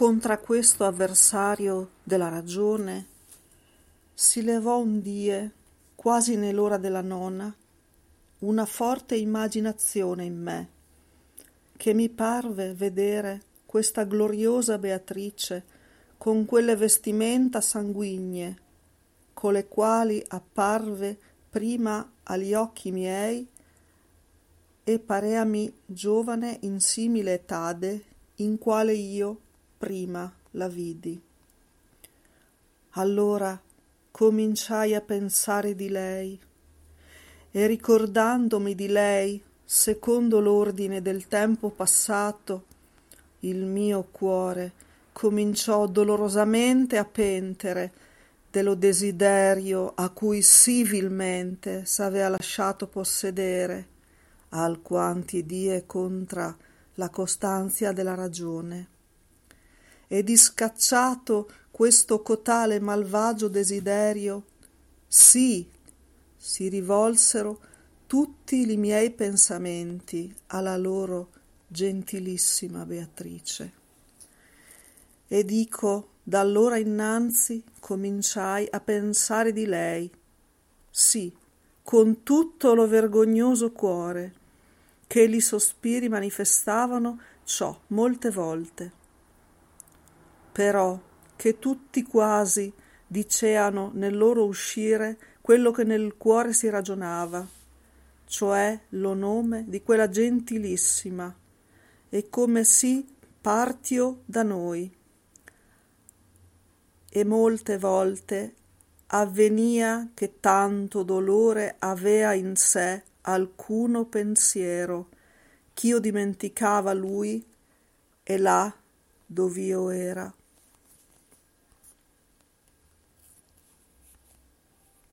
Contra questo avversario della ragione? Si levò un die, quasi nell'ora della nona, una forte immaginazione in me, che mi parve vedere questa gloriosa Beatrice con quelle vestimenta sanguigne, con le quali apparve prima agli occhi miei e pareami giovane in simile etade in quale io prima la vidi. Allora cominciai a pensare di lei e ricordandomi di lei secondo l'ordine del tempo passato, il mio cuore cominciò dolorosamente a pentere dello desiderio a cui sì vilmente s'avea lasciato possedere, alquanti die contra la costanzia della ragione e discacciato questo cotale malvagio desiderio, sì, si rivolsero tutti li miei pensamenti alla loro gentilissima Beatrice. E dico, da allora innanzi cominciai a pensare di lei, sì, con tutto lo vergognoso cuore, che li sospiri manifestavano ciò molte volte però che tutti quasi diceano nel loro uscire quello che nel cuore si ragionava, cioè lo nome di quella gentilissima, e come si partio da noi. E molte volte avvenia che tanto dolore avea in sé alcuno pensiero, ch'io dimenticava lui, e là dov'io era